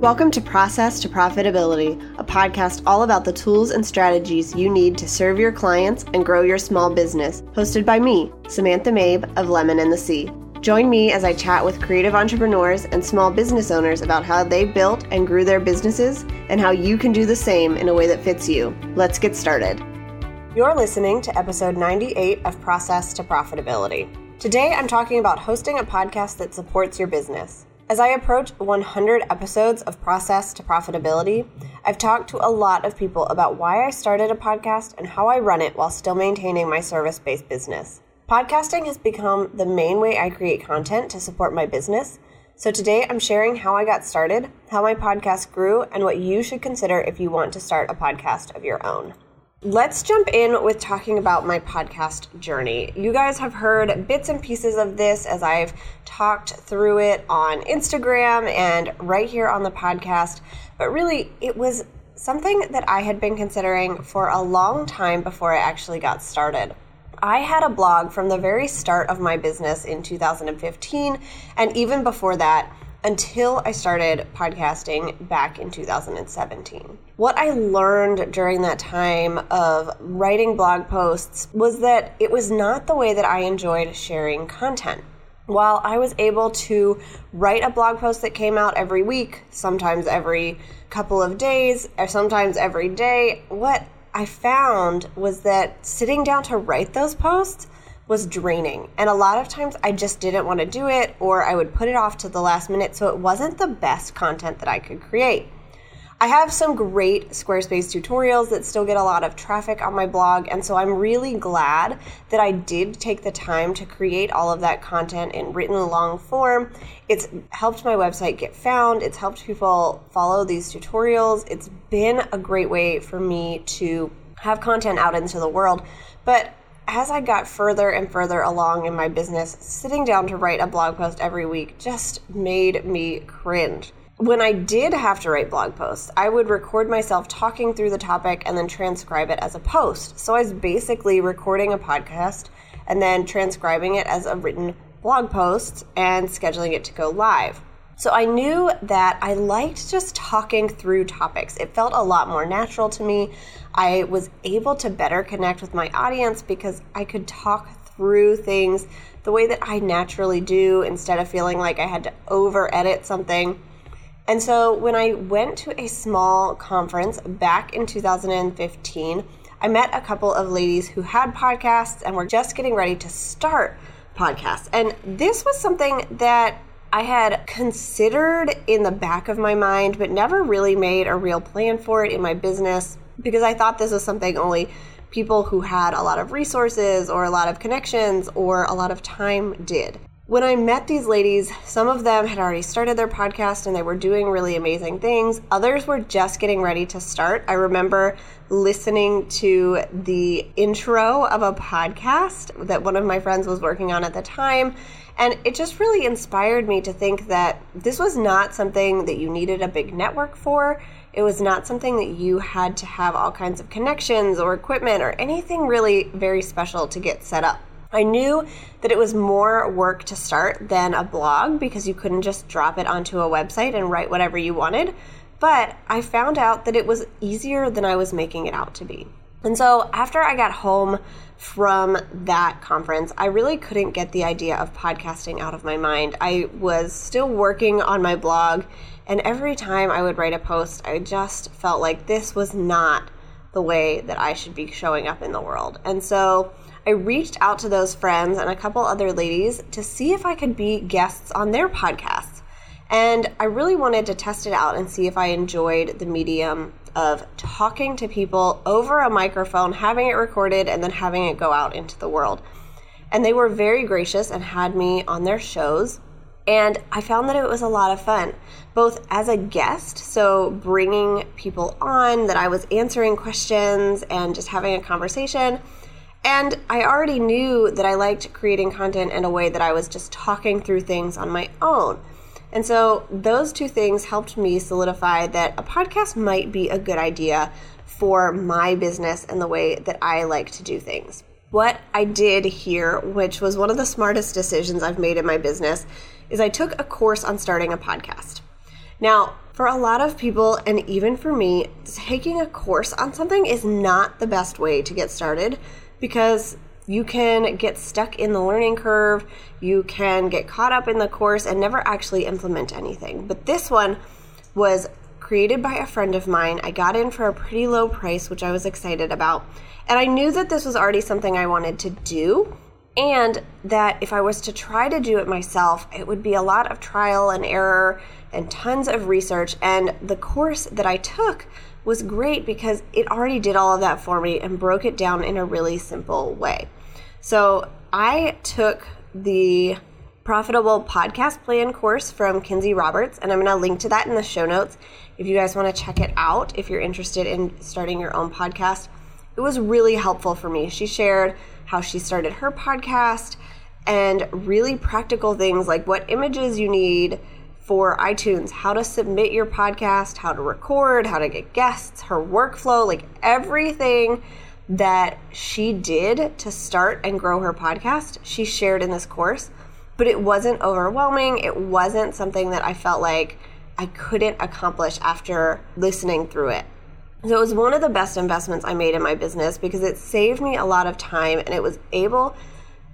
Welcome to Process to Profitability, a podcast all about the tools and strategies you need to serve your clients and grow your small business. Hosted by me, Samantha Mabe of Lemon and the Sea. Join me as I chat with creative entrepreneurs and small business owners about how they built and grew their businesses and how you can do the same in a way that fits you. Let's get started. You're listening to episode 98 of Process to Profitability. Today I'm talking about hosting a podcast that supports your business. As I approach 100 episodes of Process to Profitability, I've talked to a lot of people about why I started a podcast and how I run it while still maintaining my service based business. Podcasting has become the main way I create content to support my business. So today I'm sharing how I got started, how my podcast grew, and what you should consider if you want to start a podcast of your own. Let's jump in with talking about my podcast journey. You guys have heard bits and pieces of this as I've talked through it on Instagram and right here on the podcast, but really it was something that I had been considering for a long time before I actually got started. I had a blog from the very start of my business in 2015, and even before that, until I started podcasting back in 2017. What I learned during that time of writing blog posts was that it was not the way that I enjoyed sharing content. While I was able to write a blog post that came out every week, sometimes every couple of days, or sometimes every day, what I found was that sitting down to write those posts was draining. And a lot of times I just didn't want to do it or I would put it off to the last minute. So it wasn't the best content that I could create. I have some great Squarespace tutorials that still get a lot of traffic on my blog, and so I'm really glad that I did take the time to create all of that content in written long form. It's helped my website get found, it's helped people follow these tutorials. It's been a great way for me to have content out into the world. But as I got further and further along in my business, sitting down to write a blog post every week just made me cringe. When I did have to write blog posts, I would record myself talking through the topic and then transcribe it as a post. So I was basically recording a podcast and then transcribing it as a written blog post and scheduling it to go live. So I knew that I liked just talking through topics. It felt a lot more natural to me. I was able to better connect with my audience because I could talk through things the way that I naturally do instead of feeling like I had to over edit something. And so when I went to a small conference back in 2015, I met a couple of ladies who had podcasts and were just getting ready to start podcasts. And this was something that I had considered in the back of my mind, but never really made a real plan for it in my business because I thought this was something only people who had a lot of resources or a lot of connections or a lot of time did. When I met these ladies, some of them had already started their podcast and they were doing really amazing things. Others were just getting ready to start. I remember listening to the intro of a podcast that one of my friends was working on at the time and it just really inspired me to think that this was not something that you needed a big network for. It was not something that you had to have all kinds of connections or equipment or anything really very special to get set up. I knew that it was more work to start than a blog because you couldn't just drop it onto a website and write whatever you wanted. But I found out that it was easier than I was making it out to be. And so after I got home from that conference, I really couldn't get the idea of podcasting out of my mind. I was still working on my blog, and every time I would write a post, I just felt like this was not the way that I should be showing up in the world. And so I reached out to those friends and a couple other ladies to see if I could be guests on their podcasts. And I really wanted to test it out and see if I enjoyed the medium of talking to people over a microphone, having it recorded, and then having it go out into the world. And they were very gracious and had me on their shows. And I found that it was a lot of fun, both as a guest, so bringing people on, that I was answering questions and just having a conversation. And I already knew that I liked creating content in a way that I was just talking through things on my own. And so those two things helped me solidify that a podcast might be a good idea for my business and the way that I like to do things. What I did here, which was one of the smartest decisions I've made in my business, is I took a course on starting a podcast. Now, for a lot of people, and even for me, taking a course on something is not the best way to get started because you can get stuck in the learning curve, you can get caught up in the course and never actually implement anything. But this one was created by a friend of mine. I got in for a pretty low price, which I was excited about. And I knew that this was already something I wanted to do, and that if I was to try to do it myself, it would be a lot of trial and error and tons of research. And the course that I took was great because it already did all of that for me and broke it down in a really simple way. So I took the profitable podcast plan course from Kinsey Roberts, and I'm going to link to that in the show notes if you guys want to check it out if you're interested in starting your own podcast. It was really helpful for me. She shared how she started her podcast and really practical things like what images you need for iTunes, how to submit your podcast, how to record, how to get guests, her workflow, like everything that she did to start and grow her podcast, she shared in this course. But it wasn't overwhelming. It wasn't something that I felt like I couldn't accomplish after listening through it. So it was one of the best investments I made in my business because it saved me a lot of time and it was able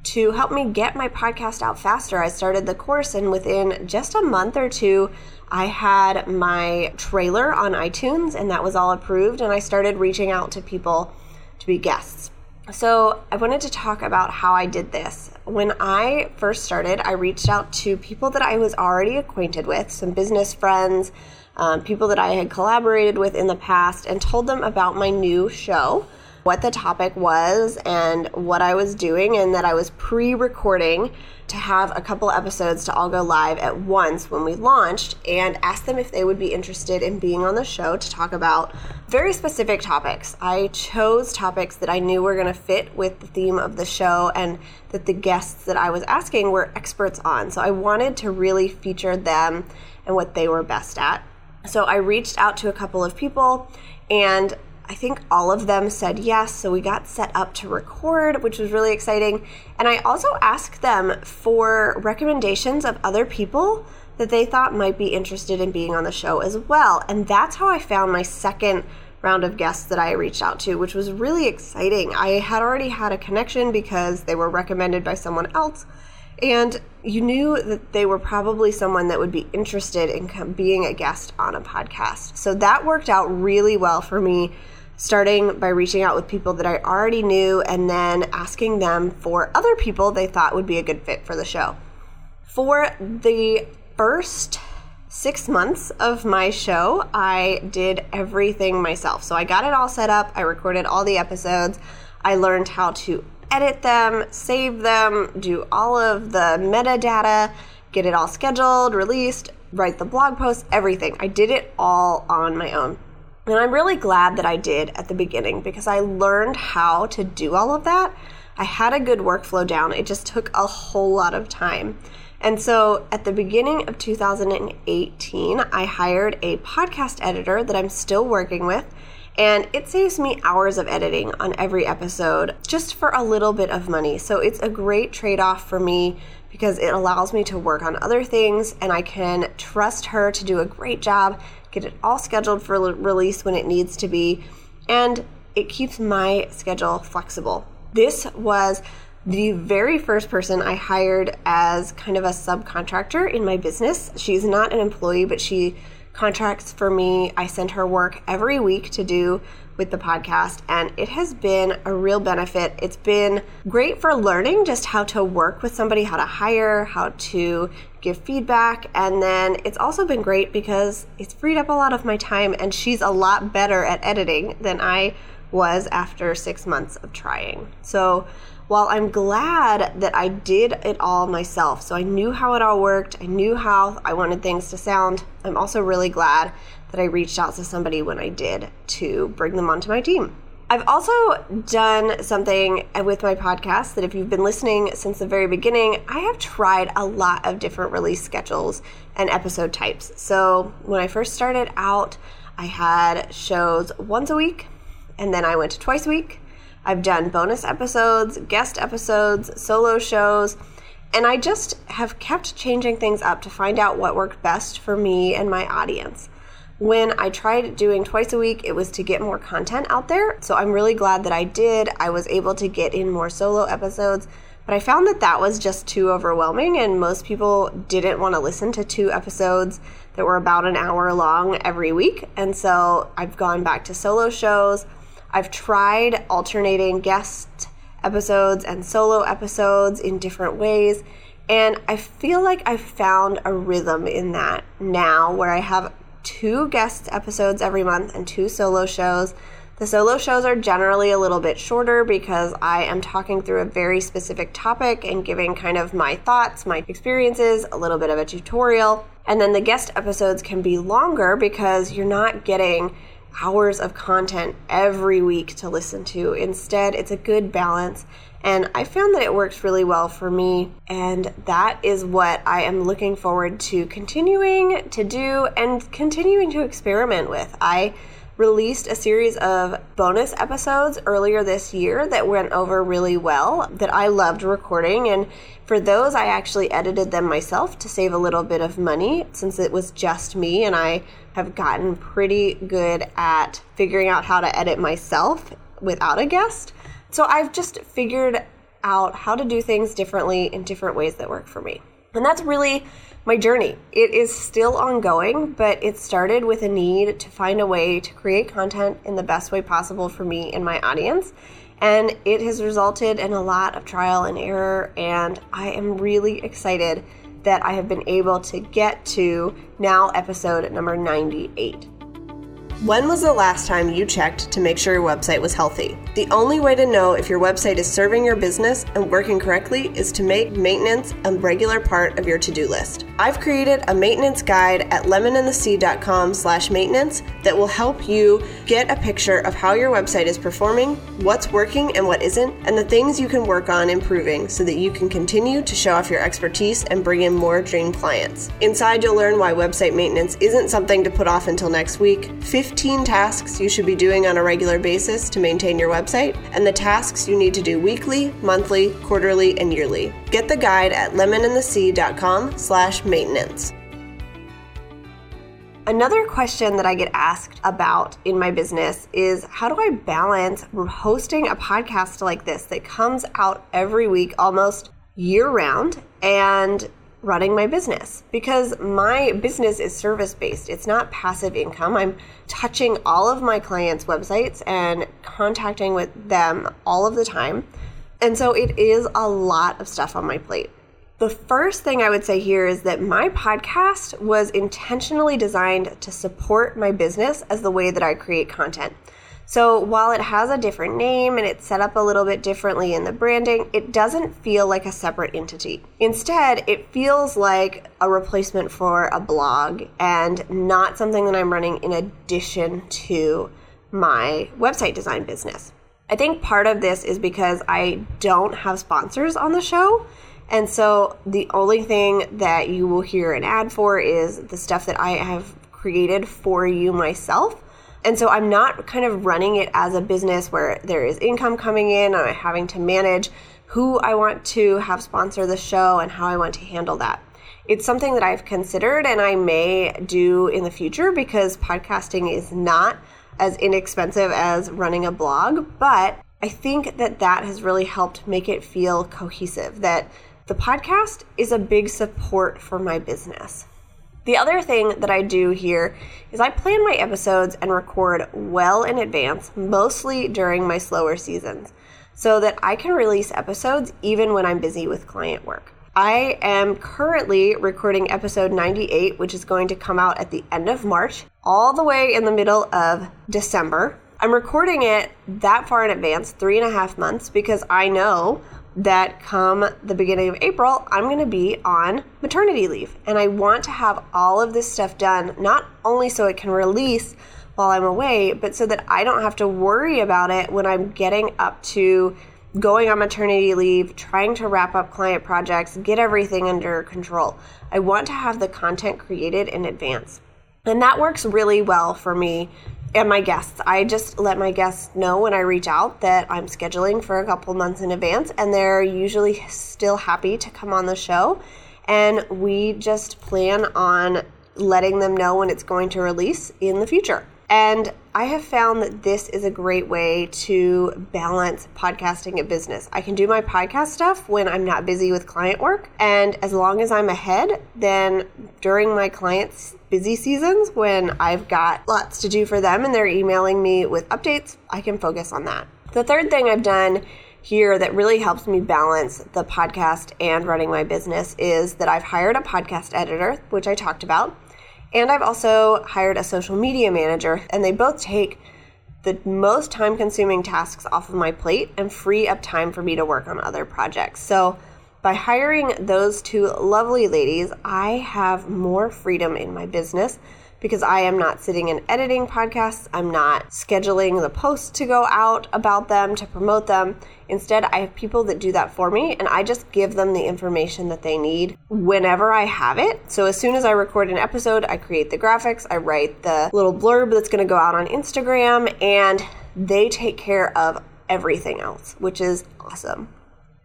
to help me get my podcast out faster. I started the course and within just a month or two, I had my trailer on iTunes and that was all approved and I started reaching out to people to be guests. So, I wanted to talk about how I did this. When I first started, I reached out to people that I was already acquainted with, some business friends, um, people that I had collaborated with in the past, and told them about my new show, what the topic was, and what I was doing, and that I was pre recording to have a couple episodes to all go live at once when we launched and asked them if they would be interested in being on the show to talk about very specific topics. I chose topics that I knew were going to fit with the theme of the show and that the guests that I was asking were experts on. So I wanted to really feature them and what they were best at. So I reached out to a couple of people and I think all of them said yes. So we got set up to record, which was really exciting. And I also asked them for recommendations of other people that they thought might be interested in being on the show as well. And that's how I found my second round of guests that I reached out to, which was really exciting. I had already had a connection because they were recommended by someone else. And you knew that they were probably someone that would be interested in being a guest on a podcast. So that worked out really well for me starting by reaching out with people that I already knew and then asking them for other people they thought would be a good fit for the show. For the first six months of my show, I did everything myself. So I got it all set up, I recorded all the episodes, I learned how to edit them, save them, do all of the metadata, get it all scheduled, released, write the blog posts, everything. I did it all on my own. And I'm really glad that I did at the beginning because I learned how to do all of that. I had a good workflow down. It just took a whole lot of time. And so at the beginning of 2018, I hired a podcast editor that I'm still working with. And it saves me hours of editing on every episode just for a little bit of money. So it's a great trade off for me because it allows me to work on other things and I can trust her to do a great job get it all scheduled for release when it needs to be, and it keeps my schedule flexible. This was the very first person I hired as kind of a subcontractor in my business. She's not an employee, but she contracts for me. I send her work every week to do with the podcast, and it has been a real benefit. It's been great for learning just how to work with somebody, how to hire, how to give feedback, and then it's also been great because it's freed up a lot of my time, and she's a lot better at editing than I was after six months of trying. So, while I'm glad that I did it all myself, so I knew how it all worked, I knew how I wanted things to sound, I'm also really glad that I reached out to somebody when I did to bring them onto my team. I've also done something with my podcast that if you've been listening since the very beginning, I have tried a lot of different release schedules and episode types. So when I first started out, I had shows once a week, and then I went to twice a week I've done bonus episodes, guest episodes, solo shows, And I just have kept changing things up to find out what worked best for me and my audience. When I tried doing twice a week, it was to get more content out there. So I'm really glad that I did. I was able to get in more solo episodes, but I found that that was just too overwhelming, and most people didn't want to listen to two episodes that were about an hour long every week. And so I've gone back to solo shows. I've tried alternating guest episodes and solo episodes in different ways. And I feel like I've found a rhythm in that now where I have two guest episodes every month and two solo shows. The solo shows are generally a little bit shorter because I am talking through a very specific topic and giving kind of my thoughts, my experiences, a little bit of a tutorial. And then the guest episodes can be longer because you're not getting hours of content every week to listen to. Instead, it's a good balance and I found that it works really well for me. And that is what I am looking forward to continuing to do and continuing to experiment with. I released a series of bonus episodes earlier this year that went over really well that I loved recording. And for those, I actually edited them myself to save a little bit of money since it was just me and I have gotten pretty good at figuring out how to edit myself without a guest. So I've just figured out how to do things differently in different ways that work for me. And that's really my journey. It is still ongoing, but it started with a need to find a way to create content in the best way possible for me and my audience. And it has resulted in a lot of trial and error, and I am really excited that I have been able to get to now episode number 98. When was the last time you checked to make sure your website was healthy? The only way to know if your website is serving your business and working correctly is to make maintenance a regular part of your to-do list. I've created a maintenance guide at lemonandthesea.com slash maintenance that will help you get a picture of how your website is performing, what's working and what isn't, and the things you can work on improving so that you can continue to show off your expertise and bring in more dream clients. Inside, you'll learn why website maintenance isn't something to put off until next week, 15 tasks you should be doing on a regular basis to maintain your website, and the tasks you need to do weekly, monthly, quarterly, and yearly. Get the guide at lemonandthesea.com slash maintenance. Another question that I get asked about in my business is how do I balance hosting a podcast like this that comes out every week almost year round and running my business because my business is service based. It's not passive income. I'm touching all of my clients' websites and contacting with them all of the time. And so it is a lot of stuff on my plate. The first thing I would say here is that my podcast was intentionally designed to support my business as the way that I create content. So while it has a different name and it's set up a little bit differently in the branding, it doesn't feel like a separate entity. Instead, it feels like a replacement for a blog and not something that I'm running in addition to my website design business. I think part of this is because I don't have sponsors on the show. And so the only thing that you will hear an ad for is the stuff that I have created for you myself. And so I'm not kind of running it as a business where there is income coming in and I'm having to manage who I want to have sponsor the show and how I want to handle that. It's something that I've considered and I may do in the future because podcasting is not as inexpensive as running a blog, but I think that that has really helped make it feel cohesive that the podcast is a big support for my business. The other thing that I do here is I plan my episodes and record well in advance, mostly during my slower seasons, so that I can release episodes even when I'm busy with client work. I am currently recording episode 98, which is going to come out at the end of March, all the way in the middle of December. I'm recording it that far in advance, three and a half months, because I know that come the beginning of April, I'm going to be on maternity leave. And I want to have all of this stuff done, not only so it can release while I'm away, but so that I don't have to worry about it when I'm getting up to going on maternity leave, trying to wrap up client projects, get everything under control. I want to have the content created in advance. And that works really well for me and my guests. I just let my guests know when I reach out that I'm scheduling for a couple months in advance, and they're usually still happy to come on the show. And we just plan on letting them know when it's going to release in the future. And I have found that this is a great way to balance podcasting and business. I can do my podcast stuff when I'm not busy with client work. And as long as I'm ahead, then during my clients' busy seasons, when I've got lots to do for them and they're emailing me with updates, I can focus on that. The third thing I've done here that really helps me balance the podcast and running my business is that I've hired a podcast editor, which I talked about. And I've also hired a social media manager, and they both take the most time consuming tasks off of my plate and free up time for me to work on other projects. So, by hiring those two lovely ladies, I have more freedom in my business because I am not sitting and editing podcasts. I'm not scheduling the posts to go out about them to promote them. Instead, I have people that do that for me and I just give them the information that they need whenever I have it. So as soon as I record an episode, I create the graphics, I write the little blurb that's going to go out on Instagram, and they take care of everything else, which is awesome.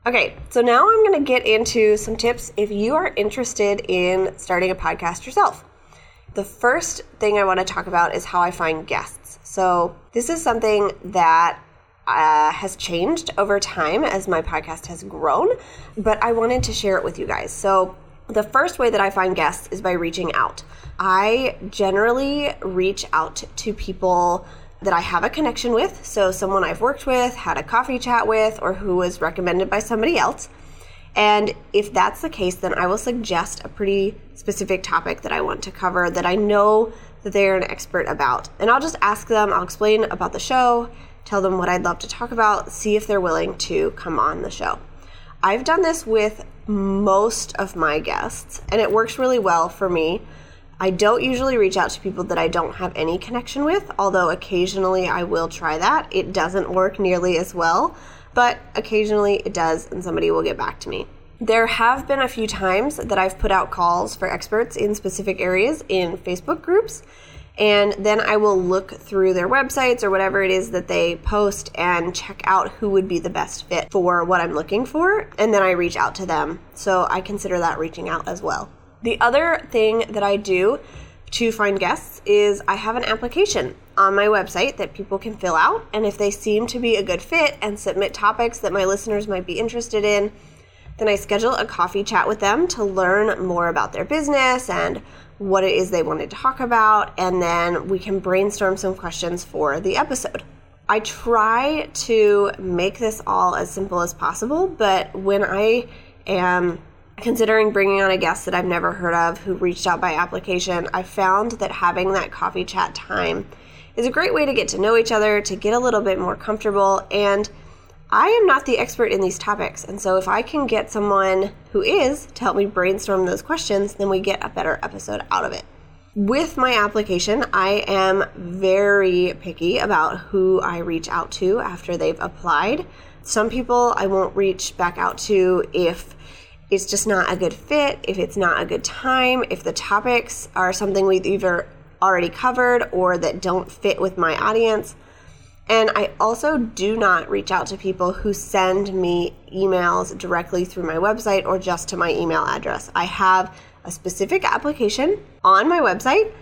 Okay, so now I'm going to get into some tips if you are interested in starting a podcast yourself. The first thing I want to talk about is how I find guests. So, this is something that uh, has changed over time as my podcast has grown, but I wanted to share it with you guys. So, the first way that I find guests is by reaching out. I generally reach out to people that I have a connection with, so someone I've worked with, had a coffee chat with, or who was recommended by somebody else. And if that's the case, then I will suggest a pretty specific topic that I want to cover that I know that they're an expert about. And I'll just ask them, I'll explain about the show, tell them what I'd love to talk about, see if they're willing to come on the show. I've done this with most of my guests, and it works really well for me. I don't usually reach out to people that I don't have any connection with, although occasionally I will try that. It doesn't work nearly as well but occasionally it does and somebody will get back to me. There have been a few times that I've put out calls for experts in specific areas in Facebook groups, and then I will look through their websites or whatever it is that they post and check out who would be the best fit for what I'm looking for, and then I reach out to them. So I consider that reaching out as well. The other thing that I do to find guests is I have an application on my website that people can fill out. And if they seem to be a good fit and submit topics that my listeners might be interested in, then I schedule a coffee chat with them to learn more about their business and what it is they want to talk about. And then we can brainstorm some questions for the episode. I try to make this all as simple as possible, but when I am considering bringing on a guest that I've never heard of who reached out by application, I found that having that coffee chat time is a great way to get to know each other, to get a little bit more comfortable. And I am not the expert in these topics. And so if I can get someone who is to help me brainstorm those questions, then we get a better episode out of it. With my application, I am very picky about who I reach out to after they've applied. Some people I won't reach back out to if it's just not a good fit, if it's not a good time, if the topics are something we've either already covered or that don't fit with my audience. And I also do not reach out to people who send me emails directly through my website or just to my email address. I have a specific application on my website.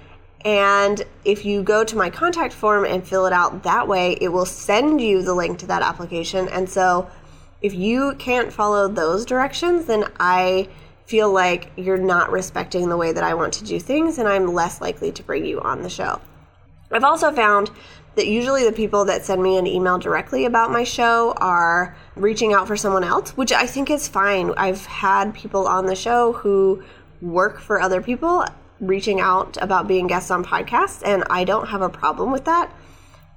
And if you go to my contact form and fill it out that way, it will send you the link to that application. And so if you can't follow those directions, then I feel like you're not respecting the way that I want to do things, and I'm less likely to bring you on the show. I've also found that usually the people that send me an email directly about my show are reaching out for someone else, which I think is fine. I've had people on the show who work for other people reaching out about being guests on podcasts, and I don't have a problem with that.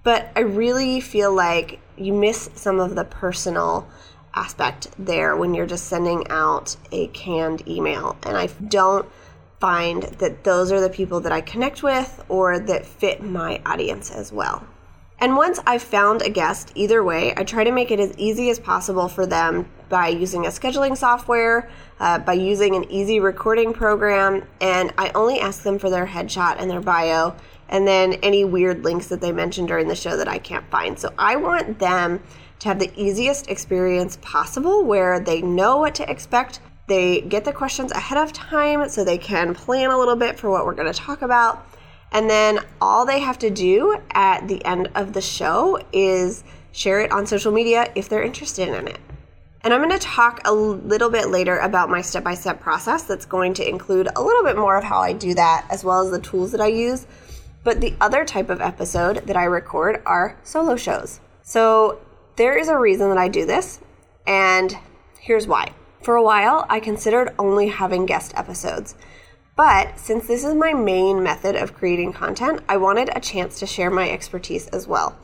But I really feel like you miss some of the personal aspect there when you're just sending out a canned email. And I don't find that those are the people that I connect with or that fit my audience as well. And once I've found a guest, either way, I try to make it as easy as possible for them by using a scheduling software, uh, by using an easy recording program, and I only ask them for their headshot and their bio, and then any weird links that they mentioned during the show that I can't find. So I want them to have the easiest experience possible where they know what to expect. They get the questions ahead of time so they can plan a little bit for what we're going to talk about. And then all they have to do at the end of the show is share it on social media if they're interested in it. And I'm going to talk a little bit later about my step by step process that's going to include a little bit more of how I do that as well as the tools that I use. But the other type of episode that I record are solo shows. So there is a reason that I do this, and here's why. For a while, I considered only having guest episodes. But since this is my main method of creating content, I wanted a chance to share my expertise as well.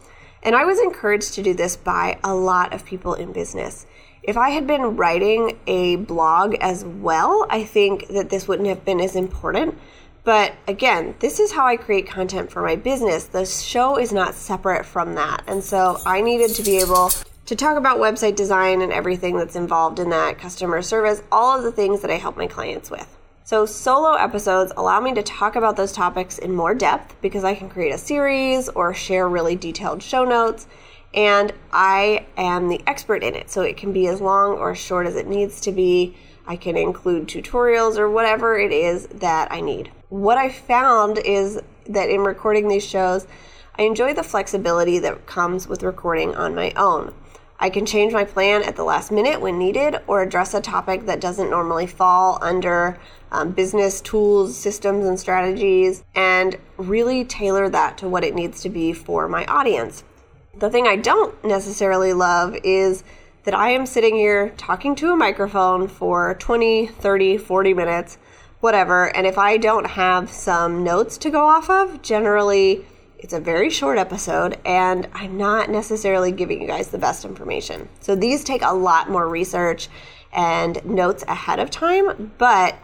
And I was encouraged to do this by a lot of people in business. If I had been writing a blog as well, I think that this wouldn't have been as important. But again, this is how I create content for my business. The show is not separate from that. And so I needed to be able to talk about website design and everything that's involved in that, customer service, all of the things that I help my clients with. So, solo episodes allow me to talk about those topics in more depth because I can create a series or share really detailed show notes, and I am the expert in it. So, it can be as long or as short as it needs to be. I can include tutorials or whatever it is that I need what I found is that in recording these shows, I enjoy the flexibility that comes with recording on my own. I can change my plan at the last minute when needed or address a topic that doesn't normally fall under um, business tools, systems, and strategies, and really tailor that to what it needs to be for my audience. The thing I don't necessarily love is that I am sitting here talking to a microphone for 20, 30, 40 minutes whatever. And if I don't have some notes to go off of, generally it's a very short episode and I'm not necessarily giving you guys the best information. So these take a lot more research and notes ahead of time, but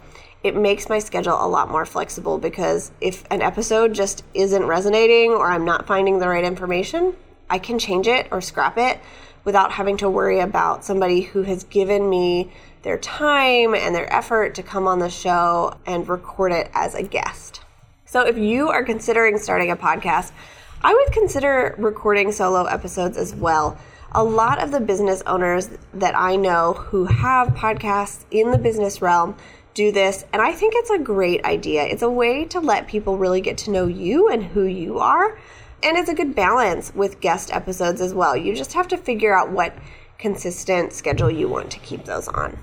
it makes my schedule a lot more flexible because if an episode just isn't resonating or I'm not finding the right information, I can change it or scrap it without having to worry about somebody who has given me their time and their effort to come on the show and record it as a guest. So if you are considering starting a podcast, I would consider recording solo episodes as well. A lot of the business owners that I know who have podcasts in the business realm do this, and I think it's a great idea. It's a way to let people really get to know you and who you are. And it's a good balance with guest episodes as well. You just have to figure out what consistent schedule you want to keep those on.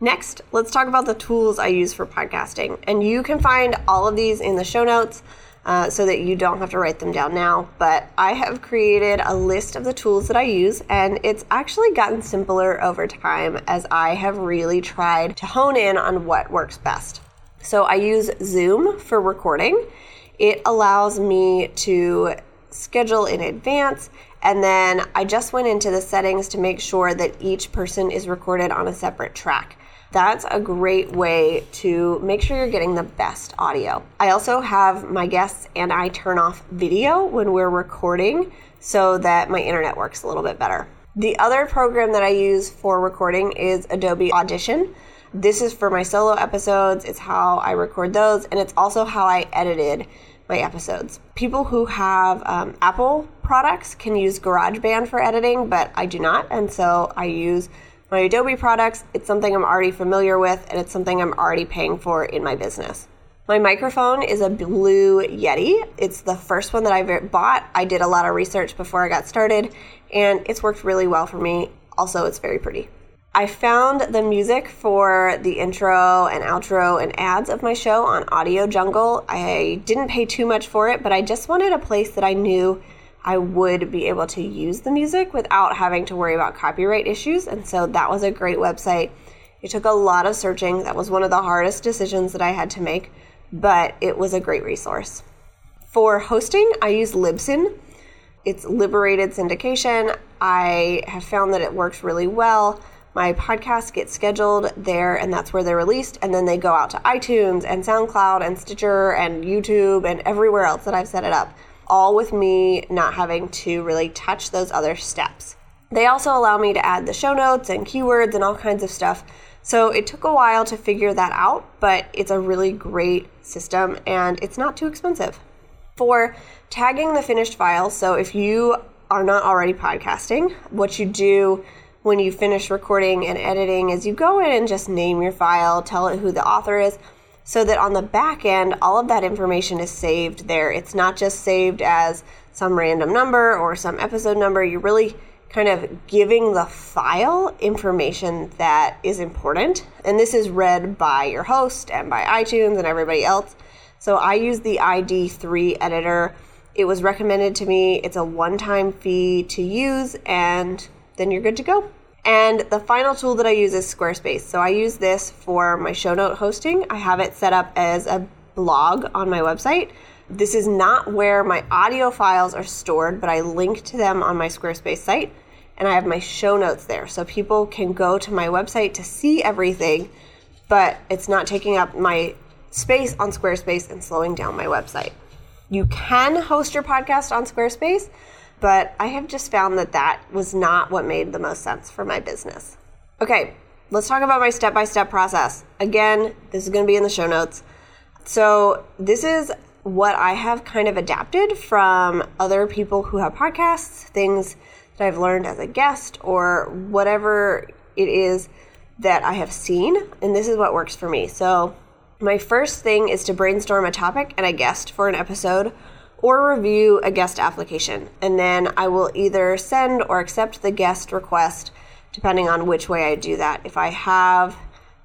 Next, let's talk about the tools I use for podcasting. And you can find all of these in the show notes uh, so that you don't have to write them down now. But I have created a list of the tools that I use, and it's actually gotten simpler over time as I have really tried to hone in on what works best. So I use Zoom for recording. It allows me to schedule in advance and then I just went into the settings to make sure that each person is recorded on a separate track. That's a great way to make sure you're getting the best audio. I also have my guests and I turn off video when we're recording so that my internet works a little bit better. The other program that I use for recording is Adobe Audition. This is for my solo episodes, it's how I record those, and it's also how I edited my episodes. People who have um, Apple products can use GarageBand for editing, but I do not, and so I use my Adobe products, it's something I'm already familiar with and it's something I'm already paying for in my business. My microphone is a Blue Yeti. It's the first one that I bought. I did a lot of research before I got started and it's worked really well for me. Also, it's very pretty. I found the music for the intro and outro and ads of my show on Audio Jungle. I didn't pay too much for it, but I just wanted a place that I knew I would be able to use the music without having to worry about copyright issues. And so that was a great website. It took a lot of searching. That was one of the hardest decisions that I had to make, but it was a great resource. For hosting, I use Libsyn. It's liberated syndication. I have found that it works really well. My podcasts get scheduled there, and that's where they're released. And then they go out to iTunes and SoundCloud and Stitcher and YouTube and everywhere else that I've set it up all with me not having to really touch those other steps. They also allow me to add the show notes and keywords and all kinds of stuff. So it took a while to figure that out, but it's a really great system and it's not too expensive. For tagging the finished file, so if you are not already podcasting, what you do when you finish recording and editing is you go in and just name your file, tell it who the author is, so that on the back end, all of that information is saved there. It's not just saved as some random number or some episode number. You're really kind of giving the file information that is important. And this is read by your host and by iTunes and everybody else. So I use the ID3 editor. It was recommended to me. It's a one time fee to use, and then you're good to go. And the final tool that I use is Squarespace. So I use this for my show note hosting. I have it set up as a blog on my website. This is not where my audio files are stored, but I link to them on my Squarespace site and I have my show notes there. So people can go to my website to see everything, but it's not taking up my space on Squarespace and slowing down my website. You can host your podcast on Squarespace, but I have just found that that was not what made the most sense for my business. Okay, let's talk about my step by step process. Again, this is going to be in the show notes. So, this is what I have kind of adapted from other people who have podcasts, things that I've learned as a guest, or whatever it is that I have seen. And this is what works for me. So, my first thing is to brainstorm a topic and a guest for an episode or review a guest application. And then I will either send or accept the guest request depending on which way I do that. If I have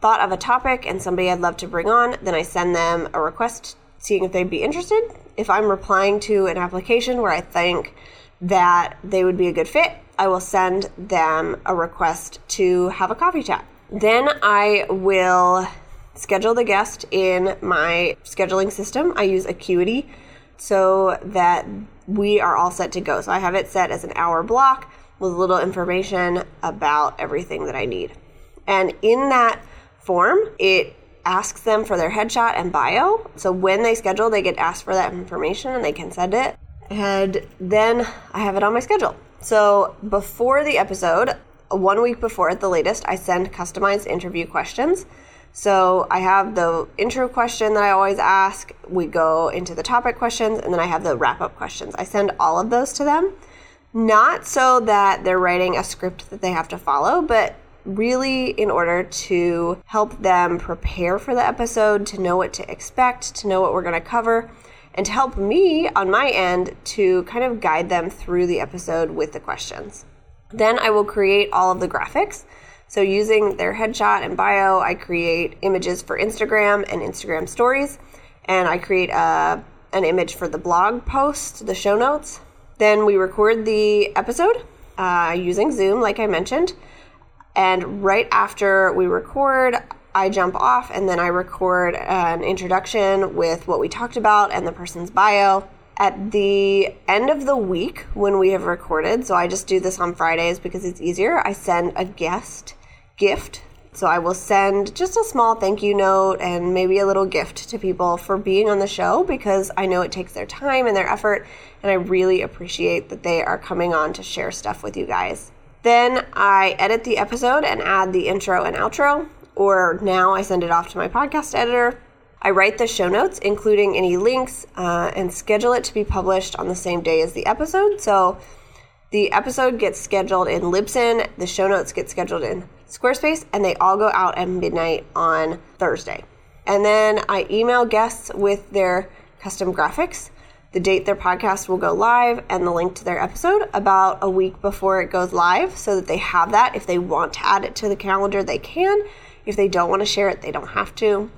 thought of a topic and somebody I'd love to bring on, then I send them a request seeing if they'd be interested. If I'm replying to an application where I think that they would be a good fit, I will send them a request to have a coffee chat. Then I will schedule the guest in my scheduling system. I use Acuity so that we are all set to go. So I have it set as an hour block with a little information about everything that I need. And in that form, it asks them for their headshot and bio. So when they schedule, they get asked for that information and they can send it. And then I have it on my schedule. So before the episode, one week before at the latest, I send customized interview questions. So I have the intro question that I always ask. We go into the topic questions, and then I have the wrap up questions. I send all of those to them, not so that they're writing a script that they have to follow, but really in order to help them prepare for the episode, to know what to expect, to know what we're going to cover, and to help me on my end to kind of guide them through the episode with the questions. Then I will create all of the graphics. So, using their headshot and bio, I create images for Instagram and Instagram stories, and I create a, uh, an image for the blog post, the show notes. Then we record the episode uh, using Zoom, like I mentioned. And right after we record, I jump off and then I record an introduction with what we talked about and the person's bio. At the end of the week, when we have recorded, so I just do this on Fridays because it's easier, I send a guest gift. So I will send just a small thank you note and maybe a little gift to people for being on the show because I know it takes their time and their effort, and I really appreciate that they are coming on to share stuff with you guys. Then I edit the episode and add the intro and outro, or now I send it off to my podcast editor. I write the show notes, including any links, uh, and schedule it to be published on the same day as the episode. So the episode gets scheduled in Libsyn, the show notes get scheduled in Squarespace, and they all go out at midnight on Thursday. And then I email guests with their custom graphics the date their podcast will go live, and the link to their episode about a week before it goes live so that they have that. If they want to add it to the calendar, they can. If they don't want to share it, they don't have to.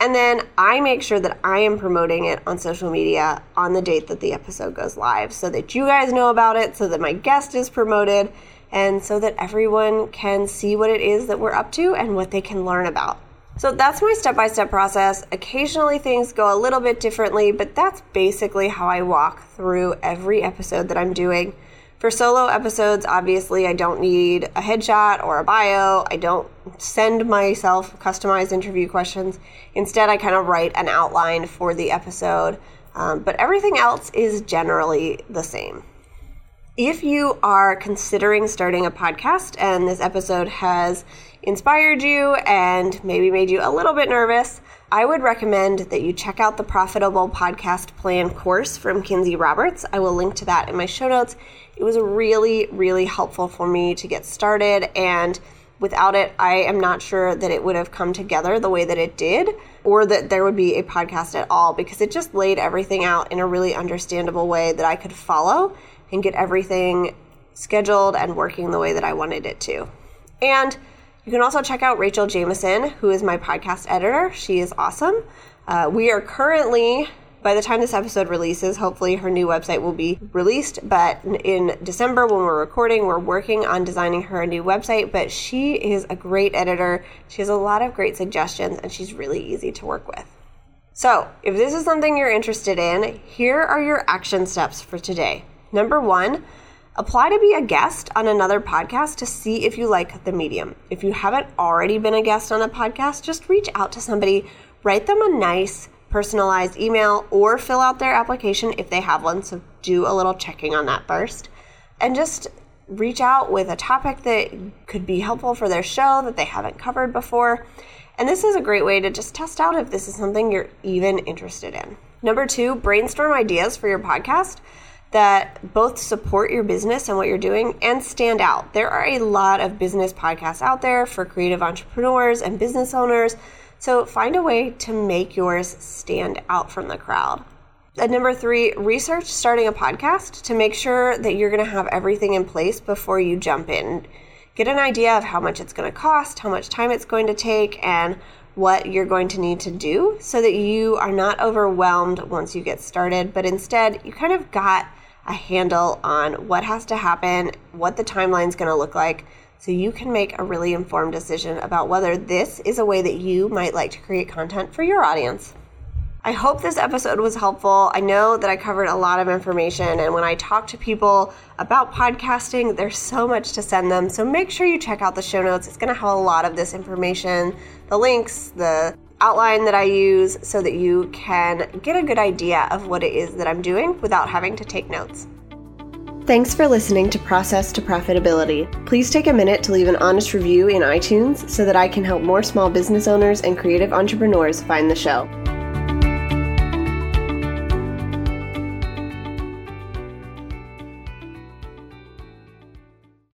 And then I make sure that I am promoting it on social media on the date that the episode goes live so that you guys know about it, so that my guest is promoted, and so that everyone can see what it is that we're up to and what they can learn about. So that's my step by step process. Occasionally things go a little bit differently, but that's basically how I walk through every episode that I'm doing. For solo episodes, obviously, I don't need a headshot or a bio. I don't send myself customized interview questions. Instead, I kind of write an outline for the episode. Um, but everything else is generally the same. If you are considering starting a podcast and this episode has inspired you and maybe made you a little bit nervous, I would recommend that you check out the Profitable Podcast Plan course from Kinsey Roberts. I will link to that in my show notes. It was really, really helpful for me to get started, and without it, I am not sure that it would have come together the way that it did, or that there would be a podcast at all, because it just laid everything out in a really understandable way that I could follow and get everything scheduled and working the way that I wanted it to. And you can also check out Rachael Jamison, who is my podcast editor. She is awesome. Uh, we are currently, by the time this episode releases, hopefully her new website will be released. But in December, when we're recording, we're working on designing her a new website. But she is a great editor. She has a lot of great suggestions, and she's really easy to work with. So, if this is something you're interested in, here are your action steps for today. Number one, apply to be a guest on another podcast to see if you like the medium. If you haven't already been a guest on a podcast, just reach out to somebody, write them a nice personalized email, or fill out their application if they have one. So do a little checking on that first. And just reach out with a topic that could be helpful for their show that they haven't covered before. And this is a great way to just test out if this is something you're even interested in. Number two, brainstorm ideas for your podcast that both support your business and what you're doing and stand out. There are a lot of business podcasts out there for creative entrepreneurs and business owners. So find a way to make yours stand out from the crowd. And number three, research starting a podcast to make sure that you're going to have everything in place before you jump in. Get an idea of how much it's going to cost, how much time it's going to take, and what you're going to need to do so that you are not overwhelmed once you get started, but instead you kind of got a handle on what has to happen, what the timeline is going to look like, so you can make a really informed decision about whether this is a way that you might like to create content for your audience. I hope this episode was helpful. I know that I covered a lot of information, and when I talk to people about podcasting, there's so much to send them. So make sure you check out the show notes. It's going to have a lot of this information the links, the outline that I use so that you can get a good idea of what it is that I'm doing without having to take notes. Thanks for listening to Process to Profitability. Please take a minute to leave an honest review in iTunes so that I can help more small business owners and creative entrepreneurs find the show.